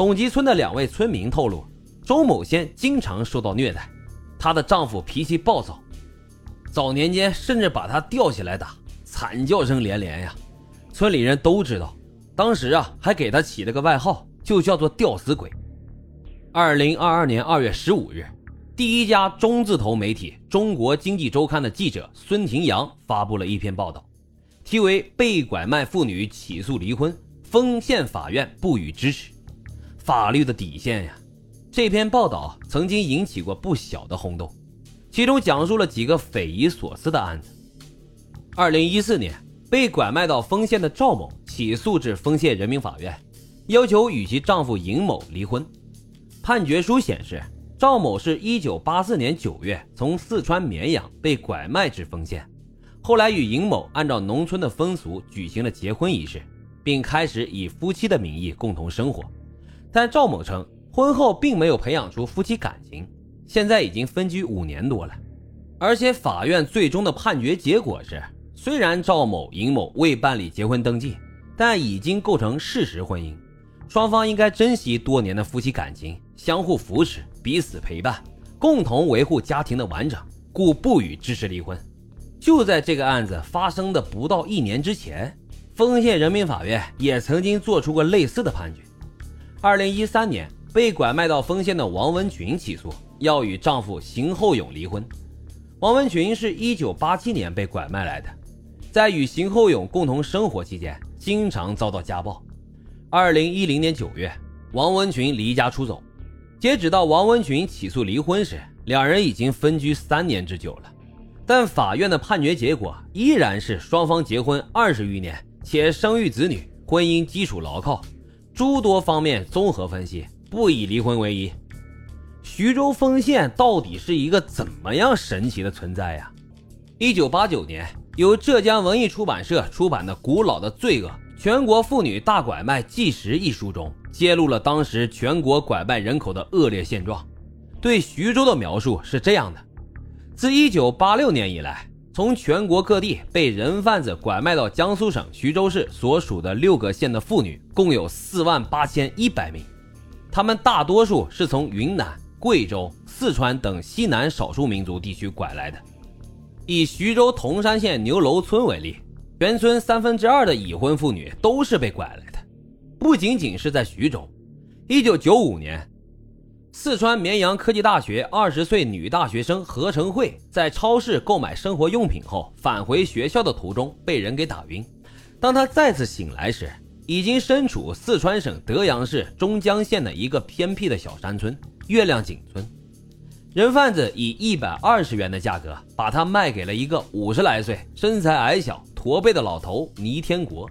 董集村的两位村民透露，周某仙经常受到虐待，她的丈夫脾气暴躁，早年间甚至把她吊起来打，惨叫声连连呀。村里人都知道，当时啊还给她起了个外号，就叫做“吊死鬼”。二零二二年二月十五日，第一家中字头媒体《中国经济周刊》的记者孙廷阳发布了一篇报道，题为“被拐卖妇女起诉离婚，丰县法院不予支持”。法律的底线呀！这篇报道曾经引起过不小的轰动，其中讲述了几个匪夷所思的案子。二零一四年，被拐卖到丰县的赵某起诉至丰县人民法院，要求与其丈夫尹某离婚。判决书显示，赵某是一九八四年九月从四川绵阳被拐卖至丰县，后来与尹某按照农村的风俗举行了结婚仪式，并开始以夫妻的名义共同生活。但赵某称，婚后并没有培养出夫妻感情，现在已经分居五年多了。而且法院最终的判决结果是，虽然赵某、尹某未办理结婚登记，但已经构成事实婚姻。双方应该珍惜多年的夫妻感情，相互扶持，彼此陪伴，共同维护家庭的完整，故不予支持离婚。就在这个案子发生的不到一年之前，丰县人民法院也曾经做出过类似的判决。二零一三年，被拐卖到丰县的王文群起诉，要与丈夫邢厚勇离婚。王文群是一九八七年被拐卖来的，在与邢厚勇共同生活期间，经常遭到家暴。二零一零年九月，王文群离家出走。截止到王文群起诉离婚时，两人已经分居三年之久了。但法院的判决结果依然是双方结婚二十余年，且生育子女，婚姻基础牢靠。诸多方面综合分析，不以离婚为宜。徐州丰县到底是一个怎么样神奇的存在呀？一九八九年，由浙江文艺出版社出版的《古老的罪恶》。全国妇女大拐卖纪实一书中揭露了当时全国拐卖人口的恶劣现状。对徐州的描述是这样的：自1986年以来，从全国各地被人贩子拐卖到江苏省徐州市所属的六个县的妇女共有4万8100名，她们大多数是从云南、贵州、四川等西南少数民族地区拐来的。以徐州铜山县牛楼村为例。全村三分之二的已婚妇女都是被拐来的，不仅仅是在徐州。一九九五年，四川绵阳科技大学二十岁女大学生何成慧在超市购买生活用品后，返回学校的途中被人给打晕。当她再次醒来时，已经身处四川省德阳市中江县的一个偏僻的小山村——月亮井村。人贩子以一百二十元的价格把她卖给了一个五十来岁、身材矮小。驼背的老头倪天国，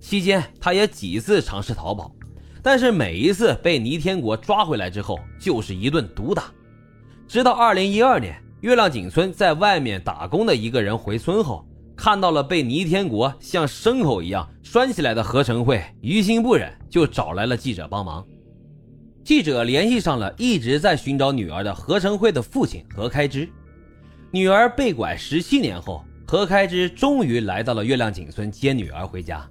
期间他也几次尝试逃跑，但是每一次被倪天国抓回来之后，就是一顿毒打。直到二零一二年，月亮井村在外面打工的一个人回村后，看到了被倪天国像牲口一样拴起来的何成慧，于心不忍，就找来了记者帮忙。记者联系上了一直在寻找女儿的何成慧的父亲何开支。女儿被拐十七年后。何开之终于来到了月亮井村接女儿回家。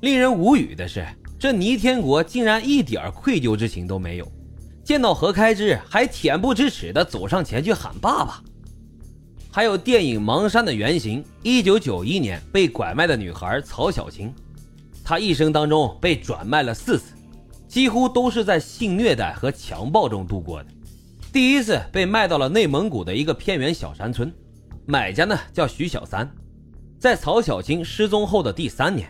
令人无语的是，这倪天国竟然一点愧疚之情都没有，见到何开之还恬不知耻地走上前去喊爸爸。还有电影《盲山》的原型，1991年被拐卖的女孩曹小青，她一生当中被转卖了四次，几乎都是在性虐待和强暴中度过的。第一次被卖到了内蒙古的一个偏远小山村。买家呢叫徐小三，在曹小青失踪后的第三年，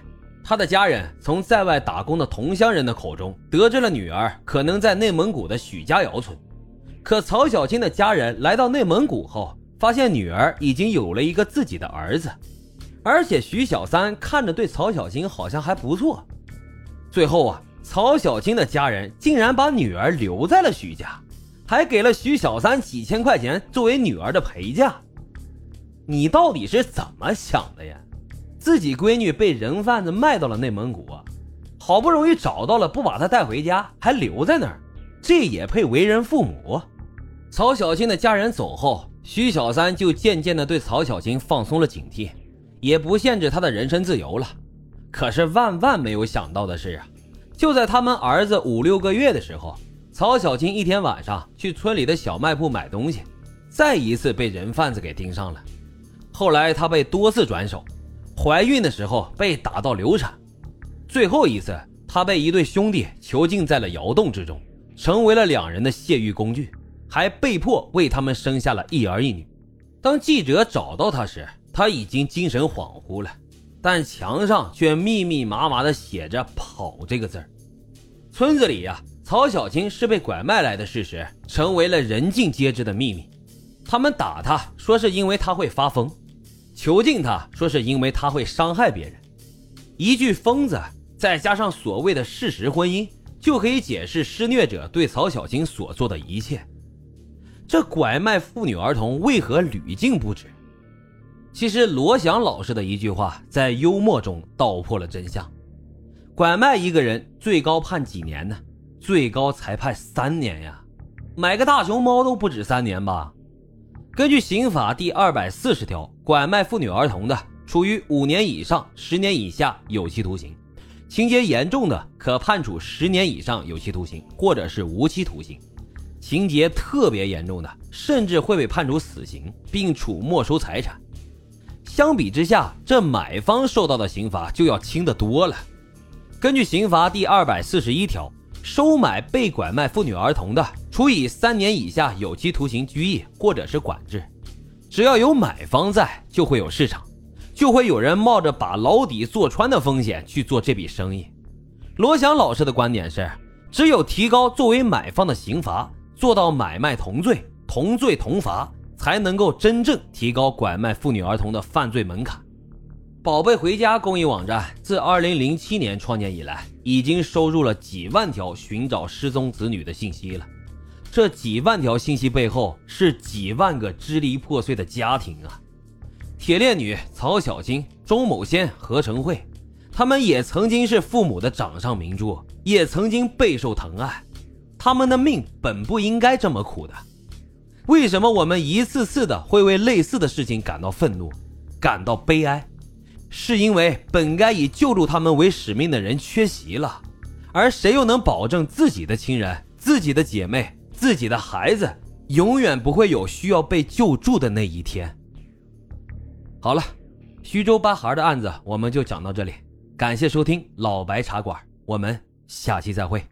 他的家人从在外打工的同乡人的口中得知了女儿可能在内蒙古的许家窑村。可曹小青的家人来到内蒙古后，发现女儿已经有了一个自己的儿子，而且徐小三看着对曹小青好像还不错。最后啊，曹小青的家人竟然把女儿留在了徐家，还给了徐小三几千块钱作为女儿的陪嫁。你到底是怎么想的呀？自己闺女被人贩子卖到了内蒙古，好不容易找到了，不把她带回家，还留在那儿，这也配为人父母？曹小青的家人走后，徐小三就渐渐的对曹小青放松了警惕，也不限制她的人身自由了。可是万万没有想到的是啊，就在他们儿子五六个月的时候，曹小青一天晚上去村里的小卖部买东西，再一次被人贩子给盯上了。后来她被多次转手，怀孕的时候被打到流产，最后一次她被一对兄弟囚禁在了窑洞之中，成为了两人的泄欲工具，还被迫为他们生下了一儿一女。当记者找到她时，她已经精神恍惚了。但墙上却密密麻麻的写着“跑”这个字儿。村子里呀，曹小青是被拐卖来的事实成为了人尽皆知的秘密。他们打他说是因为他会发疯，囚禁他说是因为他会伤害别人。一句“疯子”再加上所谓的事实婚姻，就可以解释施虐者对曹小青所做的一切。这拐卖妇女儿童为何屡禁不止？其实罗翔老师的一句话在幽默中道破了真相：拐卖一个人最高判几年呢？最高才判三年呀！买个大熊猫都不止三年吧？根据刑法第二百四十条，拐卖妇女儿童的，处于五年以上十年以下有期徒刑；情节严重的，可判处十年以上有期徒刑，或者是无期徒刑；情节特别严重的，甚至会被判处死刑，并处没收财产。相比之下，这买方受到的刑罚就要轻得多了。根据刑法第二百四十一条，收买被拐卖妇女儿童的，处以三年以下有期徒刑、拘役或者是管制。只要有买方在，就会有市场，就会有人冒着把牢底坐穿的风险去做这笔生意。罗翔老师的观点是，只有提高作为买方的刑罚，做到买卖同罪、同罪同罚。才能够真正提高拐卖妇女儿童的犯罪门槛。宝贝回家公益网站自2007年创建以来，已经收入了几万条寻找失踪子女的信息了。这几万条信息背后，是几万个支离破碎的家庭啊！铁链女曹小青、周某仙、何成慧，他们也曾经是父母的掌上明珠，也曾经备受疼爱。他们的命本不应该这么苦的。为什么我们一次次的会为类似的事情感到愤怒、感到悲哀？是因为本该以救助他们为使命的人缺席了，而谁又能保证自己的亲人、自己的姐妹、自己的孩子永远不会有需要被救助的那一天？好了，徐州八孩的案子我们就讲到这里，感谢收听老白茶馆，我们下期再会。